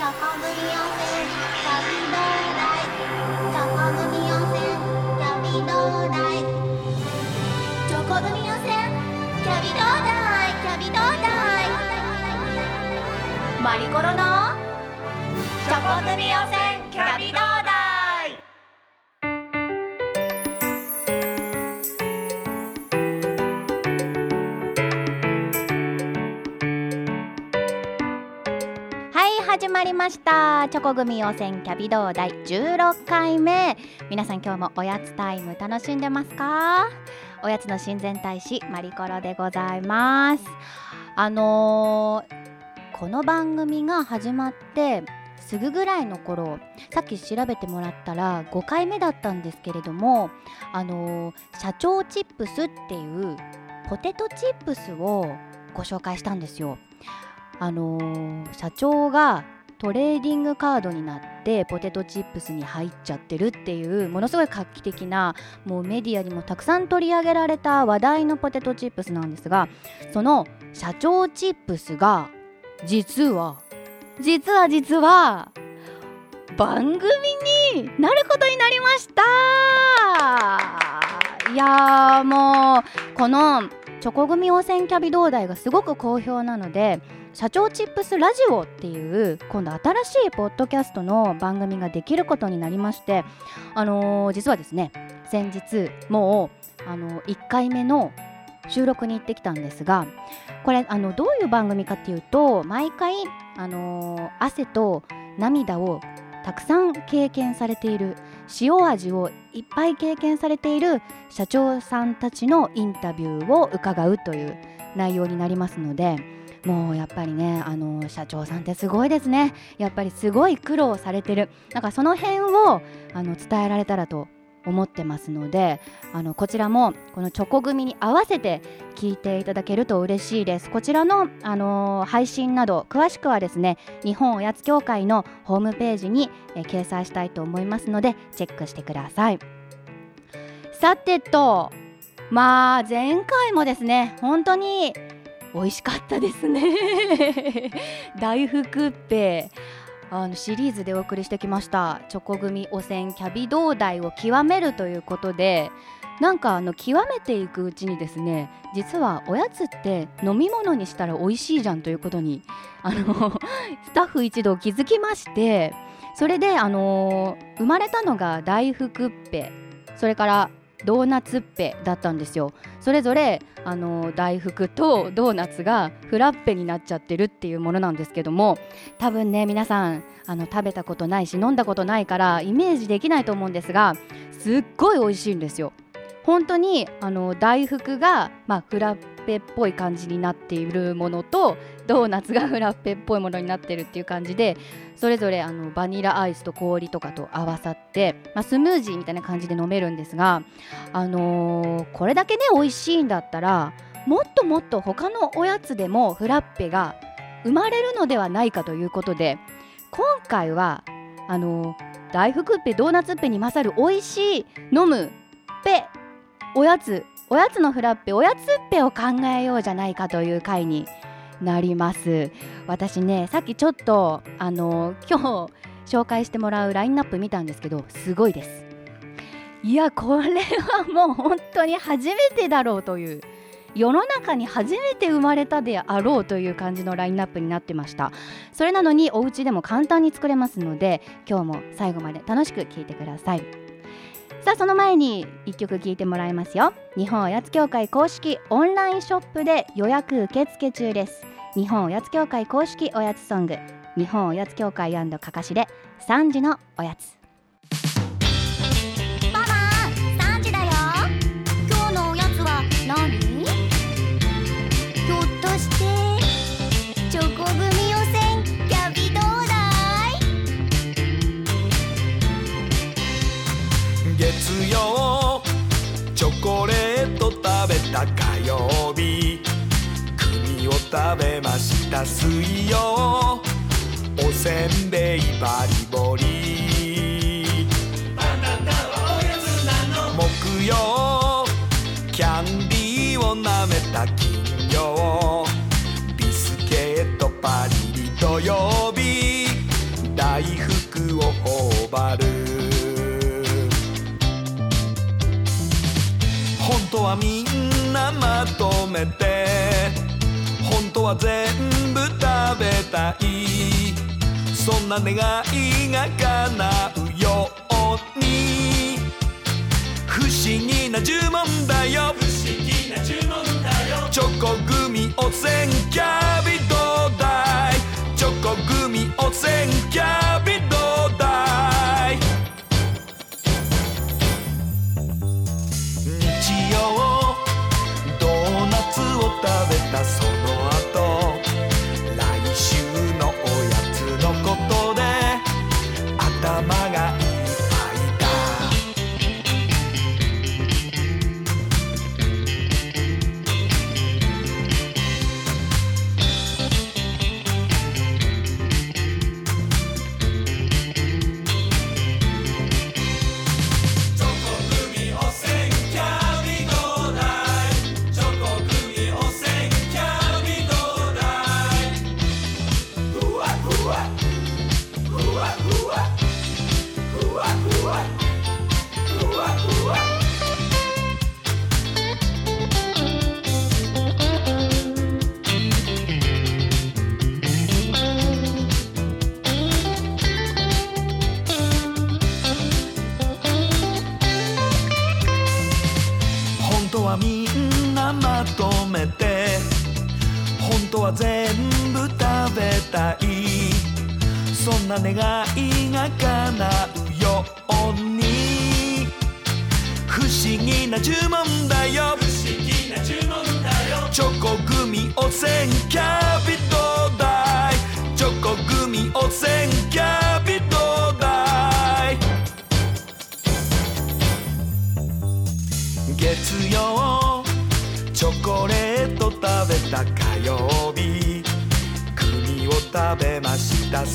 チョコ組温泉キャビどうだいチョコ組温泉キャビどうだいチョコ組温泉キャビどうだいキャビどうだいマリコロのチョコ組温泉キャビどまりました。チョコ組予選キャビド第16回目。皆さん今日もおやつタイム楽しんでますか？おやつの親善大使マリコロでございます。あのーこの番組が始まってすぐぐらいの頃さっき調べてもらったら5回目だったんですけれどもあのー社長チップスっていうポテトチップスをご紹介したんですよ。あのー社長がトレーディングカードになってポテトチップスに入っちゃってるっていうものすごい画期的なもうメディアにもたくさん取り上げられた話題のポテトチップスなんですがその社長チップスが実は実は実は番組になることになりました。いやもうこのチョコ組汚染キャビ同大がすごく好評なので社長チップスラジオっていう今度新しいポッドキャストの番組ができることになりましてあのー実はですね先日もうあの1回目の収録に行ってきたんですがこれあのどういう番組かっていうと毎回あのー汗と涙をたくさん経験されている塩味をいっぱい経験されている社長さんたちのインタビューを伺うという内容になりますのでもうやっぱりねあの社長さんってすごいですね。やっぱりすごい苦労されてる。なんかその辺をあの伝えられたらと思ってますのであのこちらもこのチョコ組に合わせて聞いていただけると嬉しいです。こちらの、あのー配信など詳しくはですね日本おやつ協会のホームページに、えー掲載したいと思いますのでチェックしてください。さてとまあ前回もですね本当に美味しかったですね。大福っぺ。あのシリーズでお送りしてきましたチョコ組汚染キャビ同大を極めるということでなんかあの極めていくうちにですね実はおやつって飲み物にしたら美味しいじゃんということにあの スタッフ一同気づきましてそれであの生まれたのが大福っぺそれからドーナツっぺだったんですよ。それぞれあの大福とドーナツがフラッペになっちゃってるっていうものなんですけども多分ね皆さんあの食べたことないし飲んだことないからイメージできないと思うんですがすっごい美味しいんですよ。本当にあの大福が、まあ、フラッペっぽい感じになっているものとドーナツがフラッペっぽいものになってるっていう感じでそれぞれあのバニラアイスと氷とかと合わさって、まあ、スムージーみたいな感じで飲めるんですが、あのーこれだけね美味しいんだったらもっともっと他のおやつでもフラッペが生まれるのではないかということで今回はあのー大福っぺドーナツっぺに勝る美味しい飲むっぺおやつおやつのフラッペおやつっぺを考えようじゃないかという回になります。私ねさっきちょっとあの今日紹介してもらうラインナップ見たんですけどすごいです。いやこれはもう本当に初めてだろうという世の中に初めて生まれたであろうという感じのラインナップになってました。それなのにお家でも簡単に作れますので今日も最後まで楽しく聴いてください。さあその前に1曲聴いてもらいますよ。日本おやつ協会公式オンラインショップで予約受付中です。日本おやつ協会公式おやつソング。日本おやつ協会かかしで3時のおやつ。べた火曜日。を食べました水曜。おせんべいバリボリ。バナナはおやつなの木曜。キャンディーをなめた金曜。ビスケットパリリ土曜日。大福を頬張る。当はみんなまとめて本当は全部食べたい。そんな願いが叶うように。不思議な呪文だよ。不思議な呪文だよ。チョコグミ汚染キャビどうだいチョコグミ汚染キ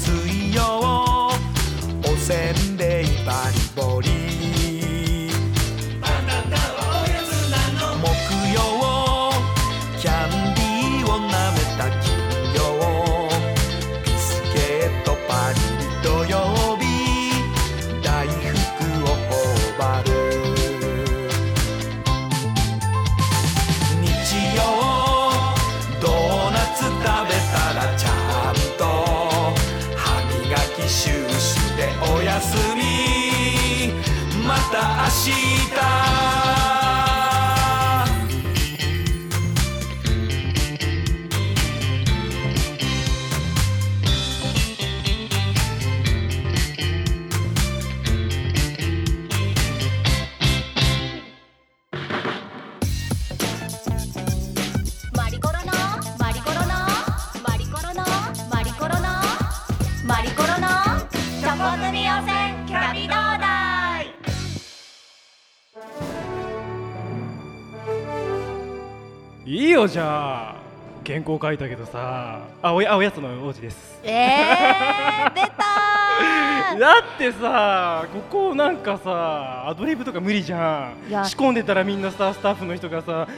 水 she 原稿書いたけどさ。あおやあおやつの王子です。えー、出たー。だってさここなんかさアドリブとか無理じゃん。仕込んでたらみんなさスタッフの人がさ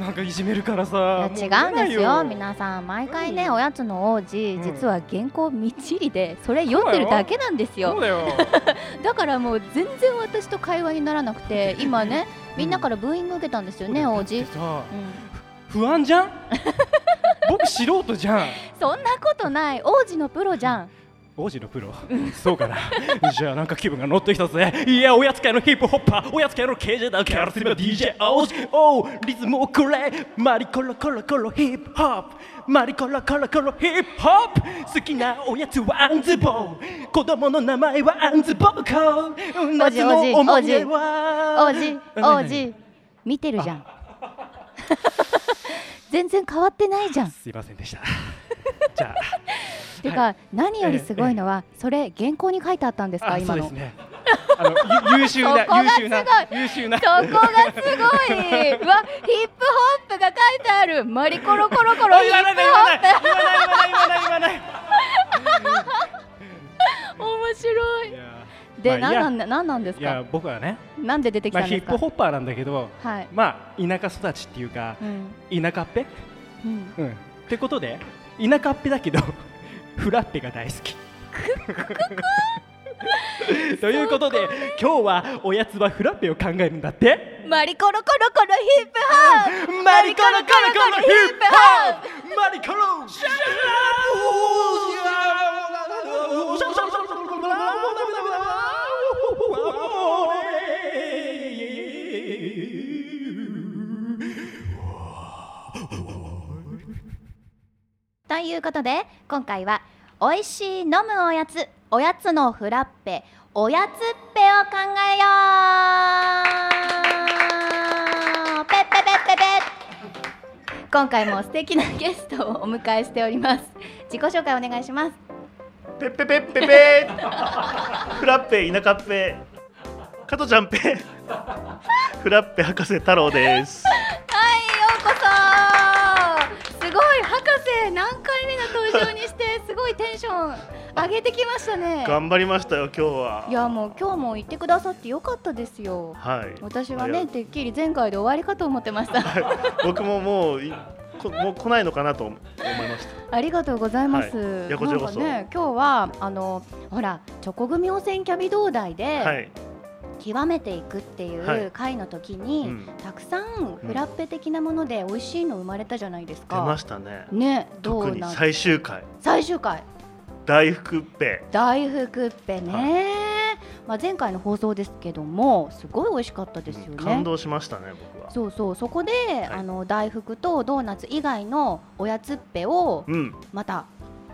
なんかいじめるからさ違もうんですよ。皆さん毎回ねおやつの王子、ん。実は原稿みっちりでそれ読んでるだけなんですよ。そうだよ。だからもう全然私と会話にならなくて 今ねみんなからブーイング受けたんですよね王子、うん、だってさ不安じゃん？僕素人じゃん。そんなことない。王子のプロじゃん。王子のプロ？そうかな。じゃあなんか気分が乗ってきたぜ。いやおやつ界のヒップホッパー。おやつ界の KJ だからすれば DJ 王子おうリズムをくれ。マリコロコロコロヒップホップ。マリコロコロコロヒップホップ。好きなおやつはアンズボー。子供の名前はアンズボーコ夏の思い出は。王子王子見てるじゃん全然変わってないじゃん。すいませんでした。じゃあてか、何よりすごいのは、それ原稿に書いてあったんですかあ今の。そうですね。あのゆ優秀な優秀な優秀な。そこがすごい。うわヒップホップが書いてある。マリコロコロコロヒップホッ言わない言わない言わない言わないで、まあなんなんなんなんですいやか僕はね、なんで出てきまあ、ヒッたんですか、プホッパーなんだけどはい、まあ田舎育ちっていうかうん。田舎っぺ、うん、うん、ってことで田舎っぺだけど フラッペが大好き。ということで今日はおやつはフラッペを考えるんだってマリコロコロコロヒップホップマリコロコロコロヒップホップマリコロシャということで今回は美味しい飲むおやつおやつのフラッペおやつっぺを考えよう。ペッペペッペペッ。今回も素敵なゲストをお迎えしております。自己紹介お願いします。ペッペペッペペフラッペ田舎っぺ。加トちゃんぺ。フラッペ博士太郎です。テンション上げてきましたね。頑張りましたよ今日は。いやもう今日も言ってくださってよかったですよ。はい。私はねてっきり前回で終わりかと思ってました。僕ももういこもう来ないのかなと思いましありがとうございます、はい。いやこちらこそ。ね今日はあのほらチョコ組汚染キャビ同大で、たはい極めていくっていはい。う回の時に、うん。たくさんフラッペ的なもので美味しいの生まれたじゃないですか。出ましたね。ねどうな最終回。最終回。大福っぺ。大福っぺね、まあ前回の放送ですけどもすごい美味しかったですよね。感動しましたね僕は。そうそう。そこで、あの大福とドーナツ以外のおやつっぺをうん。また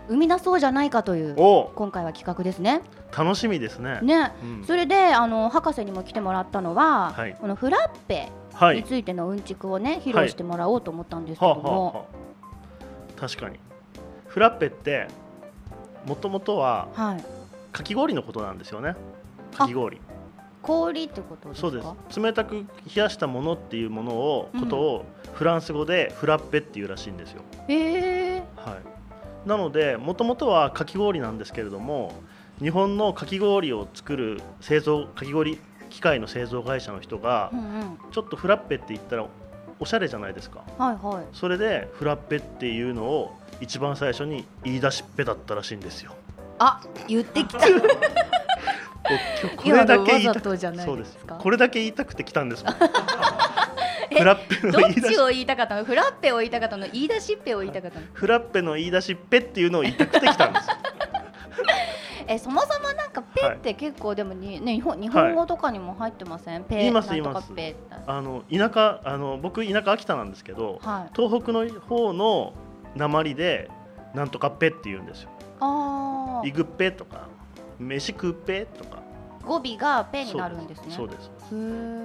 生み出そうじゃないかというお。今回は企画ですね。楽しみですね。ね、うん。それであの博士にも来てもらったのは、はい。このフラッペはい。についてのうんちくをね披露してもらおうと思ったんですけはども、あはあはあ。確かに。フラッペってもともとははい、かき氷のことなんですよね。かき氷。氷ってことですか？そうです。冷たく冷やしたものっていうものを、うん。ことをフランス語でフラッペっていうらしいんですよ、へえ、はい、なのでもともとはかき氷なんですけれども日本のかき氷を作る製造かき氷機械の製造会社の人がうんうん、ちょっとフラッペって言ったらおしゃれじゃないですか。はいはい。それでフラッペっていうのを一番最初に言い出しっぺだったらしいんですよ。あ、言ってきた。これだけ言いた今のわざとじゃないそうです。これだけ言いたくて来たんですもん。えフラッペのどっ言い出しちを言いたかったの？フラッペを言いたかったの？言い出しっぺを言いたかったの？フラッペの言い出しっぺっていうのを言いたくて来たんですよえ、そもそもなんかペって結構でもにね日本日本語とかにも入ってません？ペ言います言いますペあの田舎あの僕田舎秋田なんですけどはい。東北の方の鉛でなんとかっぺって言うんですよああイ。グっぺとか飯食うっぺとか語尾がペになるんですね。そうです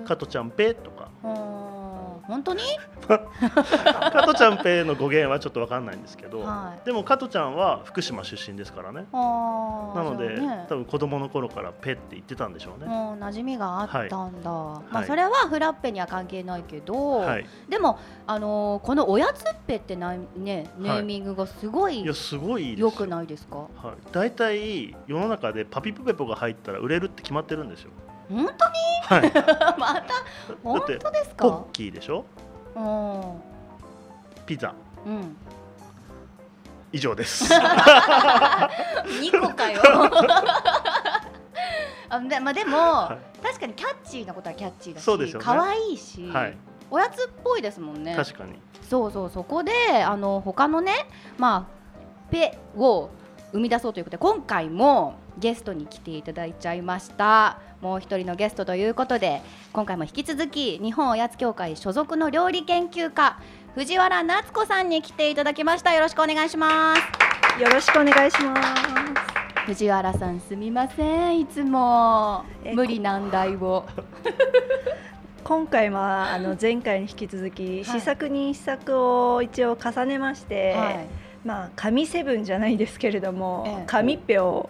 加トちゃんぺとかあー本当に？加トちゃんぺの語源はちょっとわかんないんですけど、はいでも加トちゃんは福島出身ですからねああ。なので、ね多分子供の頃からペって言ってたんでしょうね。もう馴染みがあったんだ。まあはいそれはフラッペには関係ないけど、はい。でもあのーこのおやつっぺってなねネーミングがすごいいやすごいよ良くないですか？はい。大体世の中でパピプペポが入ったら売れるって決まってるんですよ。本はい。当に？また本当ですポかッ？キーでしょ？うんピザうん。以上です。二個かよ。あでまあでも、は確かにキャッチーなことはキャッチーだし、そうですよね可愛いし、はい。おやつっぽいですもんね。確かに。そうそうそこであの他のねまあペを生み出そうということで今回もゲストに来ていただいちゃいましたもう一人のゲストということで今回も引き続き日本おやつ協会所属の料理研究家藤原夏子さんに来ていただきました。よろしくお願いします。よろしくお願いします。藤原さんすみません。いつもえ無理難題を。今回はあの前回に引き続き、試作に試作を一応重ねまして、はい。まあ紙セブンじゃないですけれども、ええ。紙っぺを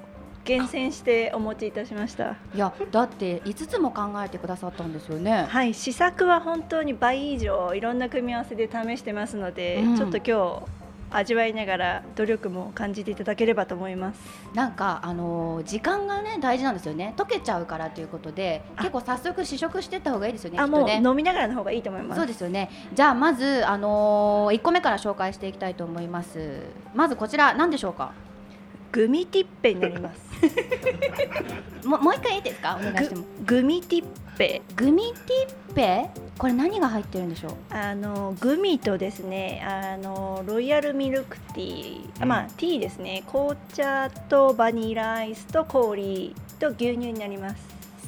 厳選してお持ちいたしました。いやだって5つも考えてくださったんですよね。はい、試作は本当に倍以上いろんな組み合わせで試してますので、うん。ちょっと今日味わいながら努力も感じていただければと思います。なんかあのー時間がね大事なんですよね。溶けちゃうからということであ。結構早速試食してった方がいいですよねあ、もう飲みながらの方がいいと思います。そうですよね。じゃあまずあのー、1個目から紹介していきたいと思います。まずこちら何でしょうか？グミティッペになります。ももう一回いいですか？お願いしても。ググミティッペ。グミティッペ？これ何が入ってるんでしょう？あのグミとですね、あのロイヤルミルクティー、あまあティーですね。紅茶とバニラアイスと氷と牛乳になります。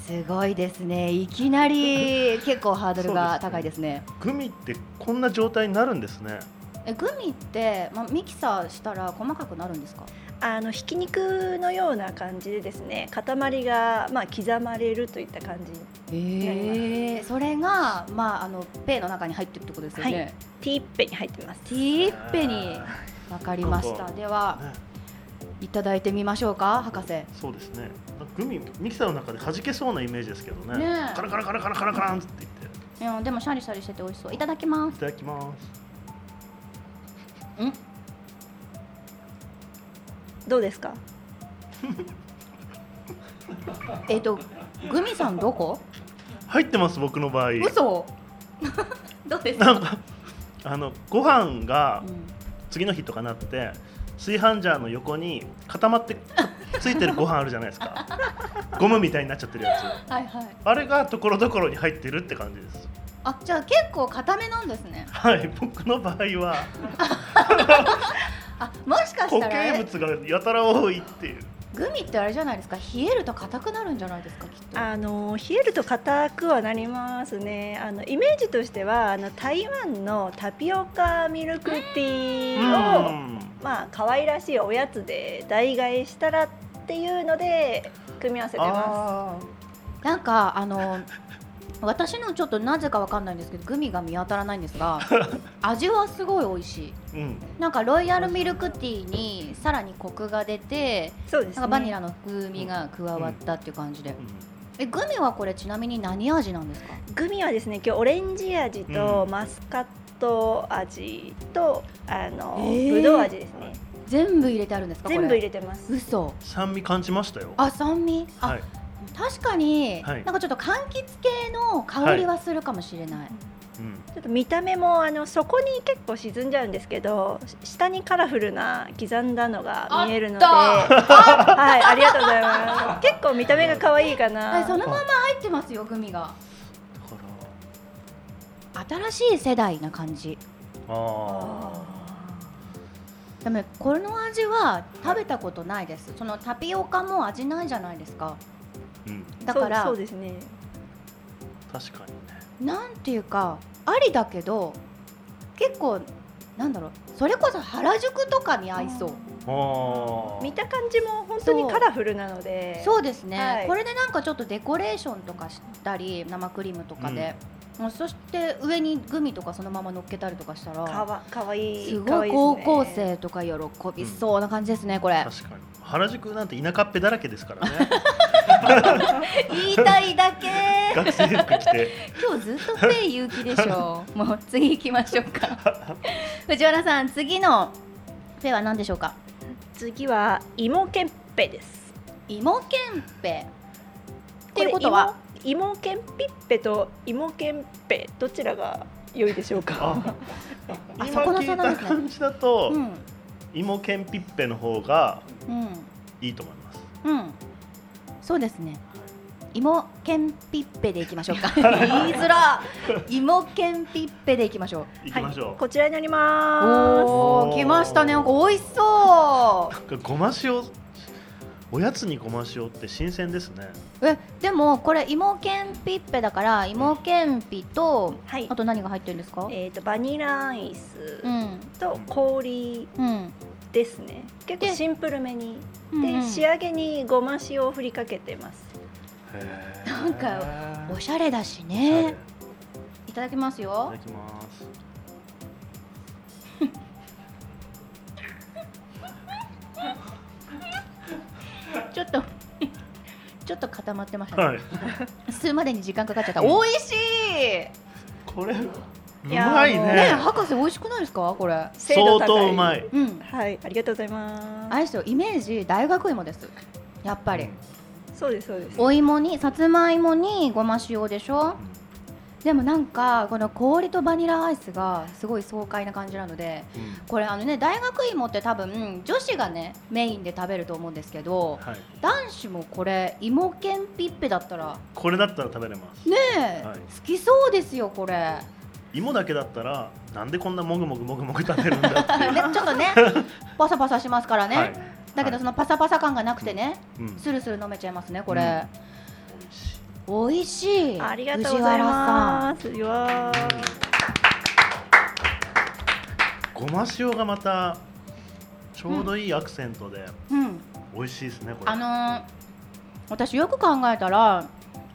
すごいですね。いきなり 結構ハードルが高いですね。グミってこんな状態になるんですね。えグミって、まあ、ミキサーしたら細かくなるんですか？あのひき肉のような感じでですね、塊がまあ刻まれるといった感じ。ええそれがまああのペイの中に入ってるってことですよね、はい。ティーッペに入ってます。ティーペに。わかりました。ではね。いただいてみましょうか博士。そうですね。グミミキサーの中で弾けそうなイメージですけどね。ねえ。カラカラカラカラカラカランって言って。いやでもシャリシャリしてて美味しそう。いただきます。いただきますどうですか？えっ、とグミさんどこ？入ってます僕の場合。嘘。どうですか、なんかあのご飯がうん。次の日とかなって炊飯ジャーの横に固まってついてるご飯あるじゃないですか。ゴムみたいになっちゃってるやつ。はいはい。あれがところどころに入ってるって感じです。あじゃあ結構固めなんですね。はい僕の場合はあもしかし固たら、ね、形物がやたら多いっていう。グミってあれじゃないですか？冷えると硬くなるんじゃないですか？きっと。あの冷えると硬くはなりますね。あのイメージとしてはあの台湾のタピオカミルクティーをまあ可愛らしいおやつで代替えしたらっていうので組み合わせてまあなんかあの私のちょっとなぜかわかんないんですけどグミが見当たらないんですが 味はすごい美味しい。ーうん。なんかロイヤルミルクティーにさらにコクが出てす。そうですね。なんかバニラの風味が加わったっていう感じで、えグミはこれちなみに何味なんですか？グミはですね今日オレンジ味とうん。マスカット味とあの、えー。ぶどう味ですね。全部入れてあるんですか全部入れてます。嘘。酸味感じましたよ。あ酸味？あ、はい確かに、はい。なんかちょっと柑橘系の香りはするかもしれない、うん。ちょっと見た目もあの底に結構沈んじゃうんですけど下にカラフルな刻んだのが見えるのであ はいありがとうございます。結構見た目が可愛いかな。はいそのまま入ってますよグミが。だか新しい世代な感じ。らあでもこの味は食べたことないです。そのタピオカも味ないじゃないですか。ーうん。だからそうそうですね。確かにね。なんていうかありだけど結構なんだろうそれこそ原宿とかに合いそう、ああ見た感じも本当にカラフルなので。そうですね、はい。これでなんかちょっとデコレーションとかしたり生クリームとかで、もうそして上にグミとかそのまま乗っけたりとかしたからわかわいいすかわいいごい高校生とか喜びそうな感じですねこれ。確かに。原宿なんて田舎っぺだらけですからね 言いたいだけ。学生服着て。今日ずっとペイ勇気でしょ。う もう次行きましょうか。藤原さん次のペイは何でしょうか？次は芋けんぺです。芋けんぺ。っていうことは？芋芋けんぴっぺと芋けんぺどちらが良いでしょうか？あそこの聞い差なんですね。た感じだと、うん。芋けんぴっぺの方がうん。いいと思います。うんそうですね。芋けんぴっぺでいきましょうか。言いづら。芋けんぴっぺでいきましょう。行きましょう、こちらになります。おー来ましたね。なんか美味しそなんかごま塩おやつにごま塩って新鮮ですね。うえでもこれ芋けんぴっぺだから芋けんぴとはい。あと何が入ってるんですか？えー、とバニラアイスうん。と氷。うんですね。結構でシンプルめに。うんうん。で仕上げにごま塩を振りかけてます。なんかおしゃれだしね。いただきますいたよだきます。ちょっと ちょっと固まってましたね、はい。吸うまでに時間かかっちゃった、うん美味しい。これういやーもうまいね。ねえ博士美味しくないですか？これ。相当うまい。うん。はいありがとうございます。あれですよイメージ大学芋です。やっぱり、そうですそうです。お芋にさつまいもにごま塩でしょ？でもなんかこの氷とバニラアイスがすごい爽快な感じなのでこれあのね大学芋って多分女子がねメインで食べると思うんですけどはい、男子もこれ芋けんぴっぺだったらこれだったら食べれます。ねえ、はい。好きそうですよこれ芋だけだったらなんでこんなもぐもぐもぐもぐ食べるんだって ちょっとねパサパサしますからね、はい。だけどそのパサパサ感がなくてね、うん、スルスル飲めちゃいますねこれ、美味しい美味しい。ありがとうございます。うわー。ごま塩がまたちょうどいいアクセントでうん。美味しいですねこれ。あのー私よく考えたら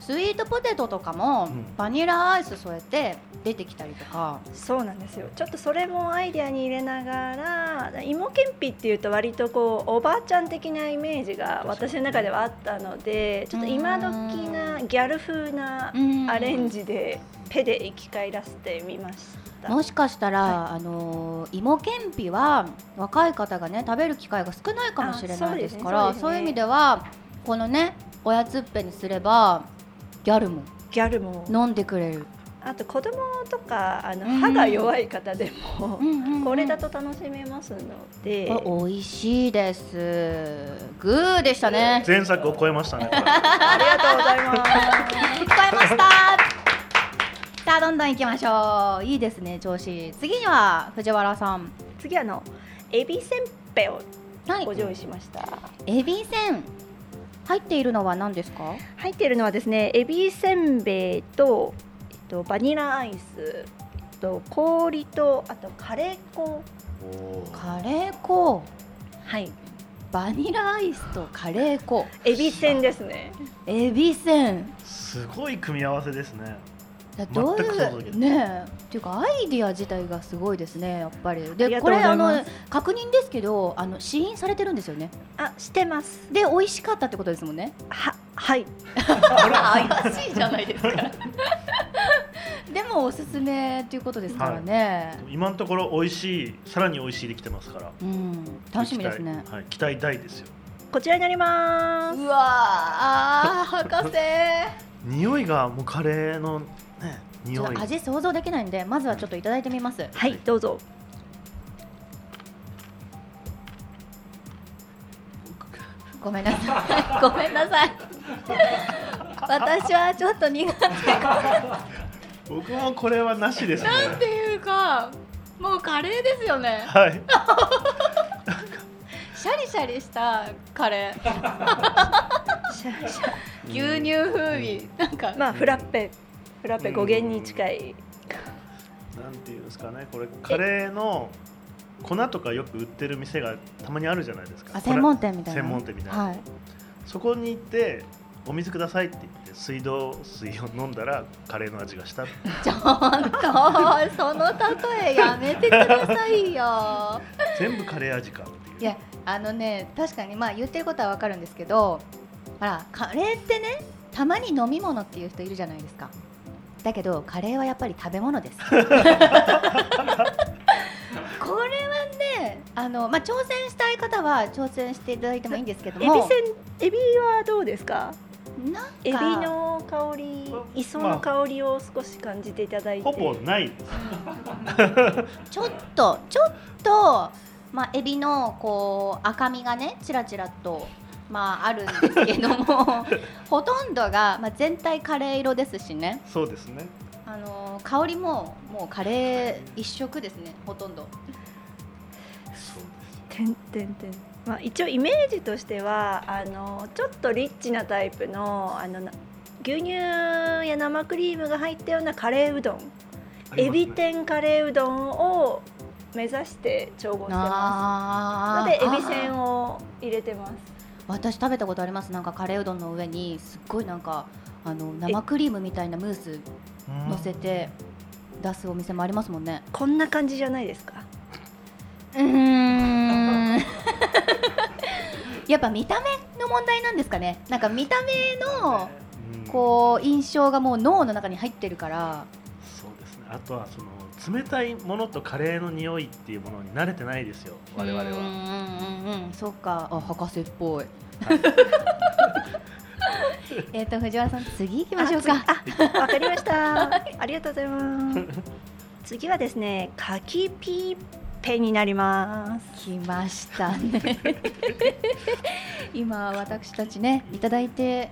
スイートポテトとかもうん。バニラアイス添えて出てきたりとか、そうなんですよ。ちょっとそれもアイデアに入れながら、芋けんぴっていうと割とこうおばあちゃん的なイメージが私の中ではあったので、ちょっと今時なギャル風なうん。アレンジでペで生き返らせてみました。もしかしたら、はあのー芋けんぴは若い方がね食べる機会が少ないかもしれないですからあそうね。そうですね。いう意味ではこのねおやつっぺにすればギャルも。ギャルも。飲んでくれる、あと子供とかあのうん歯が弱い方でも、うんうんうん。これだと楽しめますので、あ美味しいです。グーでしたね。前作を超えましたね。ありがとうございます。聞こえました。さあどんどん行きましょう。いいですね調子。次には藤原さん。次あのエビせんべいをはいご用意しました。エビせん入っているのは何ですか？入っているのはですねエビせんべいと、えっと、バニラアイス、えっと、氷とあとカレー粉。カレー粉？はい。バニラアイスとカレー粉。エビせんですね。エビせん。すごい組み合わせですね。だどういうねえ。っていうかアイディア自体がすごいですねやっぱり。でこれあの確認ですけどあの試飲されてるんですよね？あしてます。で美味しかったってことですもんね？ははい。怪しいじゃないですか。でもおすすめっていうことですからね、今のところ美味しいさらに美味しいできてますから。うん。楽しみですね。期待はい、期待大ですよ。こちらになります。うわーあー博士。匂いがもうカレーのねち匂いょっと味想像できないんでまずはちょっといただいてみます。はい。どうぞ。ごめんなさい。ごめんなさい。私はちょっと苦手。僕もこれはなしですね。なんていうかもうカレーですよね。はい。シャリシャリしたカレー。シャシャ牛乳風味。なんかまあフラッペフラッペ語源に近い。なんていうんですかね。これカレーの粉とかよく売ってる店がたまにあるじゃないですか。あ専門店みたいな。専門店みたいな。はい。そこに行ってお水くださいって言って水道水を飲んだらカレーの味がした。ちょっとその例えやめてくださいよ。全部カレー味かっていう。いやあのね確かにまあ言ってることはわかるんですけどほらカレーってねたまに飲み物っていう人いるじゃないですかだけどカレーはやっぱり食べ物です。これはねあの、まあ、挑戦したい方は挑戦していただいてもいいんですけども。エビせんエビはどうですか？なんかエビの香り磯の香りを少し感じていただいて、ほぼない。ちょっとちょっと、まあ、エビのこう赤みがねちらちらと、まあ、あるんですけども ほとんどが、まあ、全体カレー色ですしね、そうですね。あのー香りももうカレー一色ですねほとんど。そうです。てんてんてんまあ、一応イメージとしてはあのちょっとリッチなタイプのあのな牛乳や生クリームが入ったようなカレーうどん、ありエビ天カレーうどんを目指して調合してまあすのでエビせせんを入れてます私食べたことあります。なんかカレーうどんの上にすっごいなんかあの生クリームみたいなムースうん。乗せて出すお店もありますもんね。こんな感じじゃないですか？うーん。やっぱ見た目の問題なんですかね。なんか見た目のうん。こう印象がもう脳の中に入ってるから。そうですね。あとはその冷たいものとカレーの匂いっていうものに慣れてないですよ我々は。うんうんうんうんそっか。あ博士っぽい。えっと藤原さん次行きましょうか。あわかりました。ありがとうございます。次はですね柿ピーペになります。来ましたね。今私たちねいただいて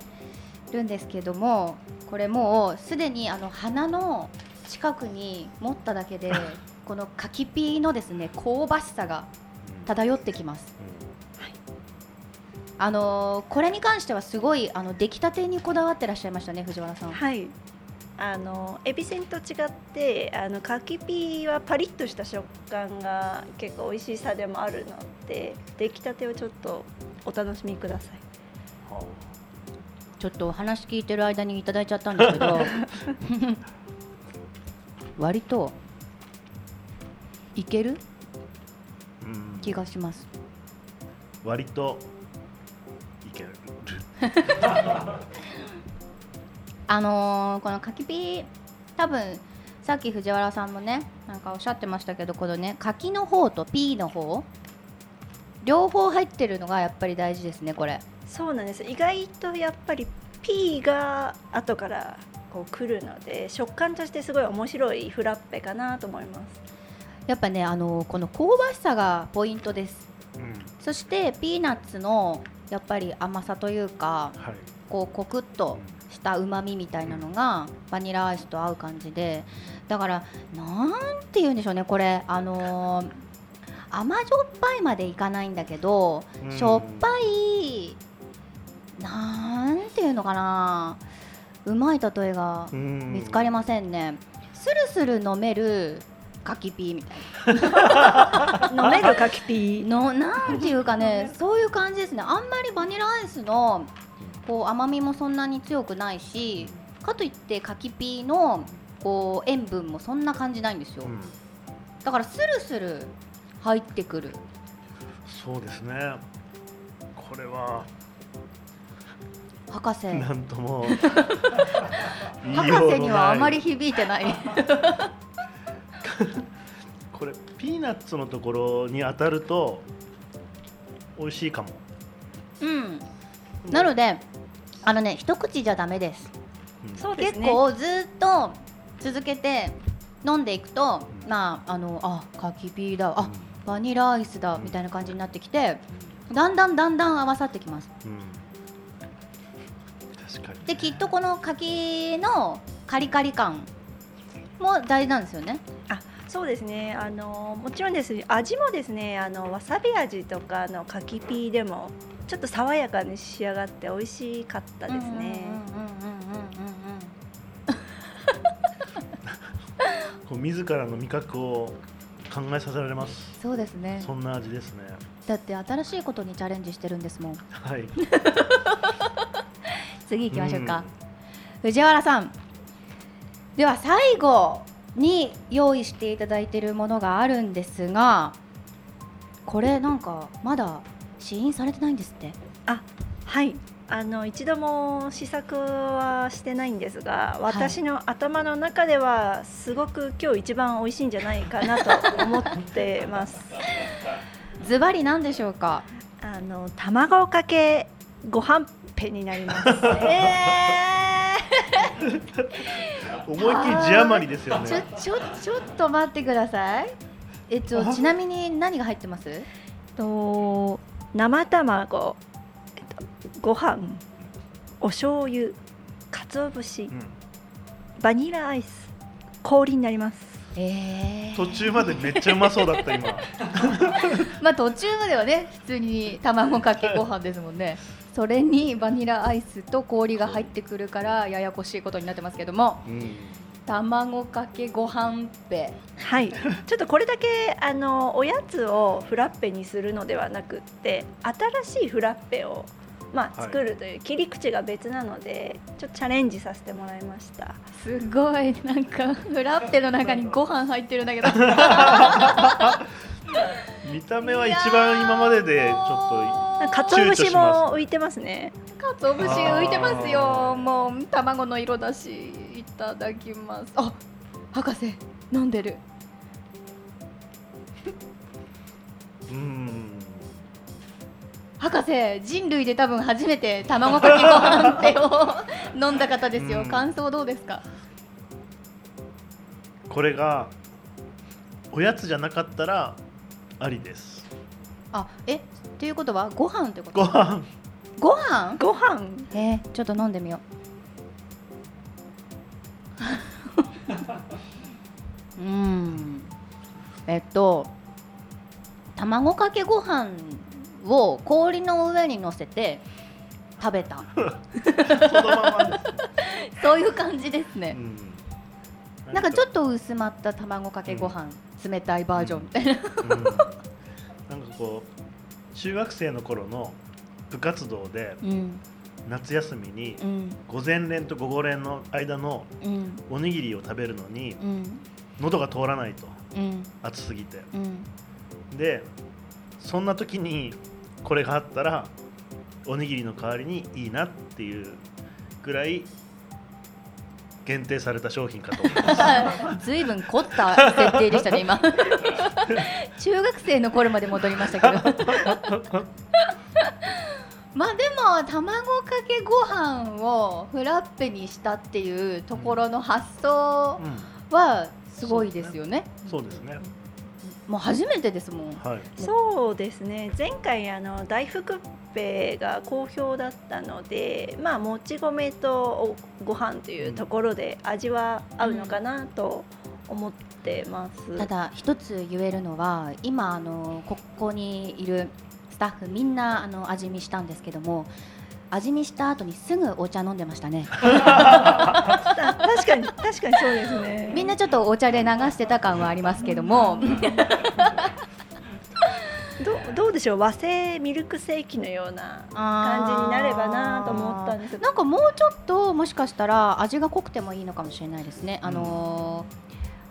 るんですけどもこれもうすでにあの鼻の近くに持っただけで この柿ピーのですね香ばしさが漂ってきます。あのーこれに関してはすごいあの出来たてにこだわってらっしゃいましたね藤原さん。はい。あのエビせんと違ってあの柿ピーはパリッとした食感が結構美味しさでもあるので出来たてをちょっとお楽しみください。ちょっとお話聞いてる間にいただいちゃったんですけど 割といけるうん。気がします。割といける。あのーこの柿ピー多分さっき藤原さんもねなんかおっしゃってましたけどこのね柿の方とピーの方両方入ってるのがやっぱり大事ですねこれ。そうなんです。意外とやっぱりピーが後からこう来るので食感としてすごい面白いフラッペかなと思います。やっぱねあのーこの香ばしさがポイントです。うん。そしてピーナッツのやっぱり甘さというかはい。こうコクッとしたうまみみたいなのがバニラアイスと合う感じでだからなんて言うんでしょうねこれ。あのー甘じょっぱいまでいかないんだけどうん。しょっぱいなんていうのかなうまい例えがうん。見つかりませんね。スルスル飲める柿ピーみたいな。飲める柿ピーのなんていうかねそういう感じですね。あんまりバニラアイスのこう甘みもそんなに強くないしかといって柿ピーのこう塩分もそんな感じないんですよ。うん。だからスルスル入ってくる。そうですね。これは博士。なんとも。博士にはあまり響いてない。これピーナッツのところに当たると美味しいかも。うん。なのであのね一口じゃダメです。うん。結そうですね。構ずっと続けて飲んでいくとまああのあ柿ピーだ。あバニラアイスだ。みたいな感じになってきてだんだんだんだん合わさってきます。うんできっとこの柿のカリカリ感も大事なんですよね。そうですね。あのもちろんです。味もですねあのわさび味とかの柿ピーでもちょっと爽やかに仕上がって美味しかったですね、うんうんうんうんうんこう自らの味覚を考えさせられますそうですねそんな味ですねだって新しいことにチャレンジしてるんですもんはい次行きましょうか、藤原さん。では最後に用意していただいているものがあるんですがこれなんかまだ試飲されてないんですって。はい。あの一度も試作はしてないんですが私の頭の中ではすごく今日一番美味しいんじゃないかなと思ってます。ズバリなんでしょうか？あの卵かけご飯ペになりますえ 思いっきり字余りですよー、ちょねちょちょっと待ってください。えっとちなみに何が入ってます？と生卵、えっと、ご飯。お醤油。鰹節。うん。バニラアイス。氷になります。えー、途中までめっちゃうまそうだった今。まあ途中まではね普通に卵かけご飯ですもんねそれにバニラアイスと氷が入ってくるからややこしいことになってますけどもうん。卵かけご飯ペはい。ちょっとこれだけあのおやつをフラッペにするのではなくって新しいフラッペをまあ、はい。作るという切り口が別なのでちょっとチャレンジさせてもらいました。すごい。なんかフラッペの中にご飯入ってるんだけど。見た目は一番今まででちょっ鰹躊躇節も浮いてますね。かつお節浮いてますよ。もう卵の色だしいただきます。あ博士飲んでる。とうん。博士人類で多分初めて卵かけご飯ってを飲んだ方ですよ、うん。感想どうですか？これがおやつじゃなかったらありです。あえっていうことはご飯ってこと？ご飯。ご飯？ご飯。えー、ちょっと飲んでみよう。うん。えっと卵かけご飯を氷の上に乗せて食べた。そのままです、そういう感じですね。う、ん、なんかちょっと薄まった卵かけご飯、冷たいバージョンみたいな、うんなんかこう中学生の頃の部活動でうん。夏休みにうん。午前練と午後練の間のうん。おにぎりを食べるのにうん。喉が通らないとうん。暑すぎて。うん。でそんな時にこれがあったらおにぎりの代わりにいいなっていうぐらい限定された商品かと思います。ずい。ぶん凝った設定でしたね今。中学生の頃まで戻りましたけど。まあでも卵かけご飯をフラッペにしたっていうところの発想うはすごいですよね、ん、そうですねもう初めてですもん。はい。そうですね。前回あの大福っぺが好評だったのでまあもち米とおご飯というところで味は合うのかなと思ってます、ただ一つ言えるのは今あのここにいるスタッフみんなあの味見したんですけども味見した後にすぐお茶飲んでましたね。あ確かに確かにそうですね。みんなちょっとお茶で流してた感はありますけども。どどうでしょう？和製ミルクセーキのような感じになればなと思ったんですなんかもうちょっともしかしたら味が濃くてもいいのかもしれないですね、あのー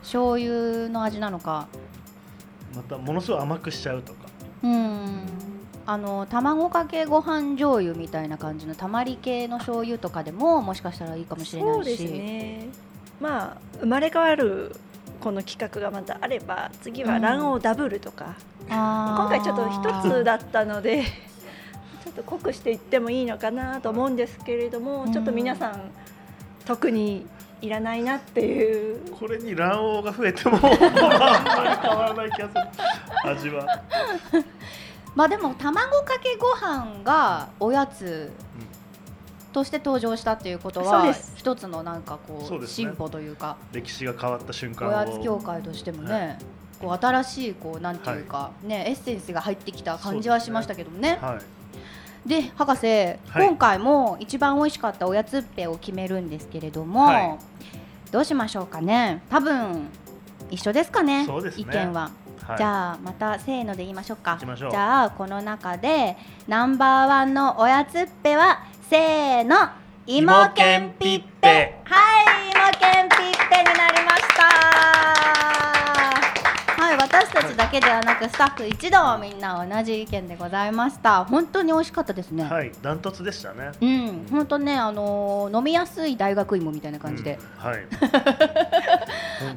醤油の味なのか。またものすごい甘くしちゃうとか。うんあの卵かけご飯醤油みたいな感じのたまり系の醤油とかでももしかしたらいいかもしれないし。そうですね。まあ生まれ変わるこの企画がまたあれば次は卵黄ダブルとか、あー。今回ちょっと一つだったのでちょっと濃くしていってもいいのかなと思うんですけれども、うん。ちょっと皆さん特にいらないなっていう。これに卵黄が増えても あんまり変わらない気がする。味は、まあでも卵かけご飯がおやつとして登場したっていうことは一つのなんかこそう進歩というか歴史が変わった瞬間おをやつ協会としてもね、こう新しいこうなんていうか、ねエッセンスが入ってきた感じはしましたけどもね。はい。で博士、今回も一番美味しかったおやつっぺを決めるんですけれども、はい。どうしましょうかね。多分一緒ですかねね。意見は、はい。じゃあまたせーので言いましょうか。じゃあこの中でナンバーワンのおやつっぺはせーの。芋けんぴっぺ。はいたちだけではなくスタッフ一同みんな同じ意見でございました。本当に美味しかったですね、はいダントツでしたね。うん本当ねあのー飲みやすい大学芋みたいな感じで、うんはい。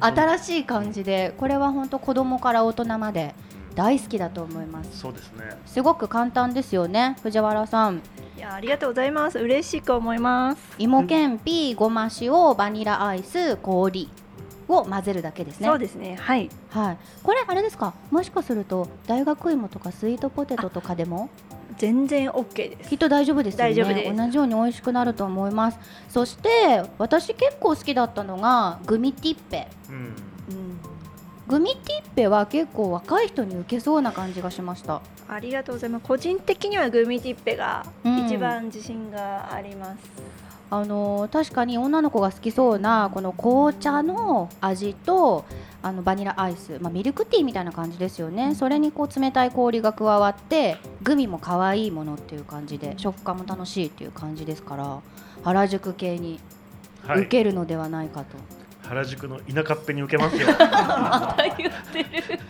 新しい感じでこれは本当子供から大人まで大好きだと思います。そうですね。すごく簡単ですよね藤原さん。いやありがとうございます。嬉しく思います。芋けんぴごま塩バニラアイス氷を混ぜるだけですね。そうですね。はい。はい。これあれですか？もしかすると大学芋とかスイートポテトとかでも？全然 OK です。きっと大丈夫ですよね。大丈夫です。同じように美味しくなると思います。そして私結構好きだったのがグミティッペ。うん。うんグミティッペは結構若い人に受けそうな感じがしました。ありがとうございます。個人的にはグミティッペがうん一番自信があります、あのー確かに女の子が好きそうなこの紅茶の味とあのバニラアイス、まあ、ミルクティーみたいな感じですよね。それにこう冷たい氷が加わってグミも可愛いものっていう感じで食感も楽しいっていう感じですから原宿系に受はい。けるのではないかと、原宿の田舎っぺに受けますよ。言ってる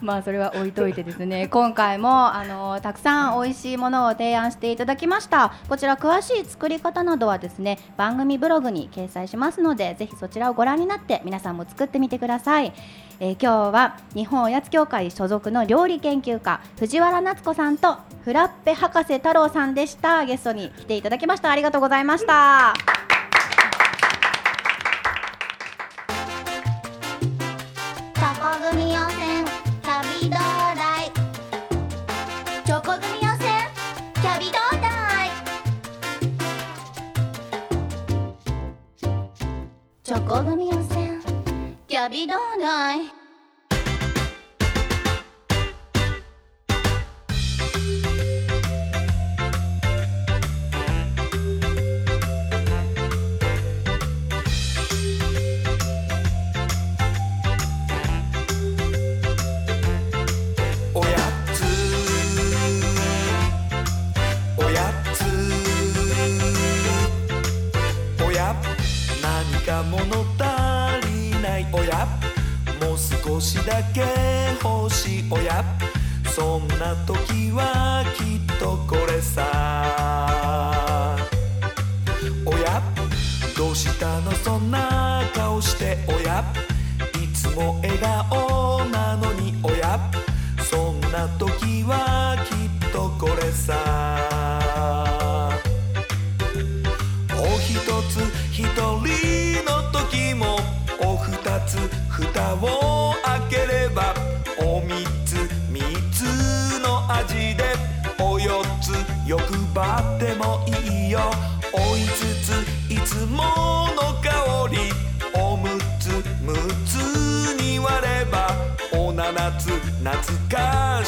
まあそれは置いといてですね 今回もあのたくさん美味しいものを提案していただきました。こちら詳しい作り方などはですね番組ブログに掲載しますのでぜひそちらをご覧になって皆さんも作ってみてください、えー今日は日本おやつ協会所属の料理研究家藤原夏子さんとフラッペ博士太郎さんでした。ゲストに来ていただきました。ありがとうございましたチョコ組予選キャビ道大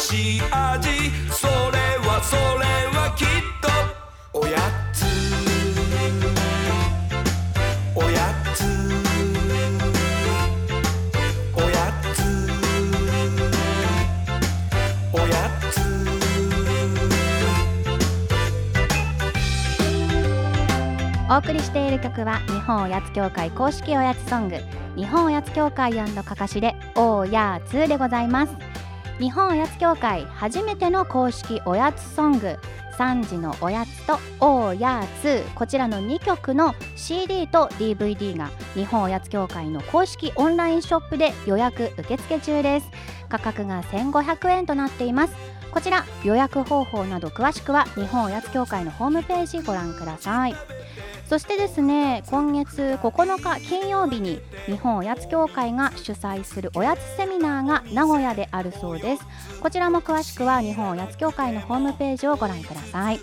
しい味それはそれはきっと。おやつ。おやつ。おやつ。おやつ。お送りしている曲は日本おやつ協会公式おやつソング。日本おやつ協会かかしでおやつでございます。日本おやつ協会初めての公式おやつソング。3時のおやつとおやつ。こちらの2曲の CD と DVD が日本おやつ協会の公式オンラインショップで予約受付中です。価格が1500円となっています。こちら予約方法など詳しくは日本おやつ協会のホームページご覧ください。そしてですね今月9日金曜日に日本おやつ協会が主催するおやつセミナーが名古屋であるそうです。こちらも詳しくは日本おやつ協会のホームページをご覧ください。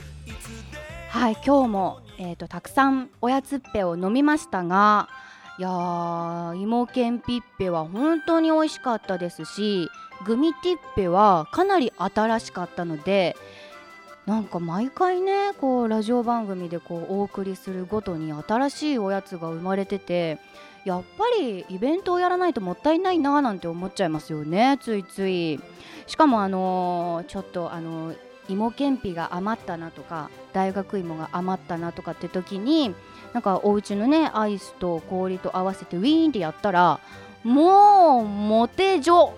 はい今日も、えー、とたくさんおやつっぺを飲みましたがいやー芋けんぴっぺは本当に美味しかったですしグミティッペはかなり新しかったのでなんか毎回ねこうラジオ番組でこうお送りするごとに新しいおやつが生まれててやっぱりイベントをやらないともったいないななんて思っちゃいますよねついつい。しかもあのーちょっとあのー芋けんぴが余ったなとか大学芋が余ったなとかって時になんかお家のねアイスと氷と合わせてウィーンってやったらもうモテ女。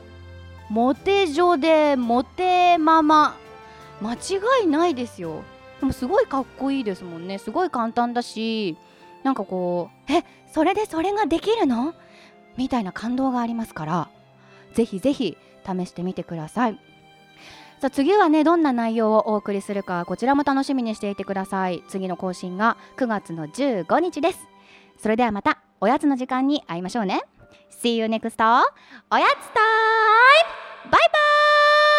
モテ女でモテママ。間違いないですよ。でもすごいかっこいいですもんね。すごい簡単だしなんかこうえそれでそれができるの？みたいな感動がありますからぜひぜひ試してみてください。さあ次はねどんな内容をお送りするかこちらも楽しみにしていてください。次の更新が9月の15日です。それではまたおやつの時間に会いましょうね。See you next おやつタイム。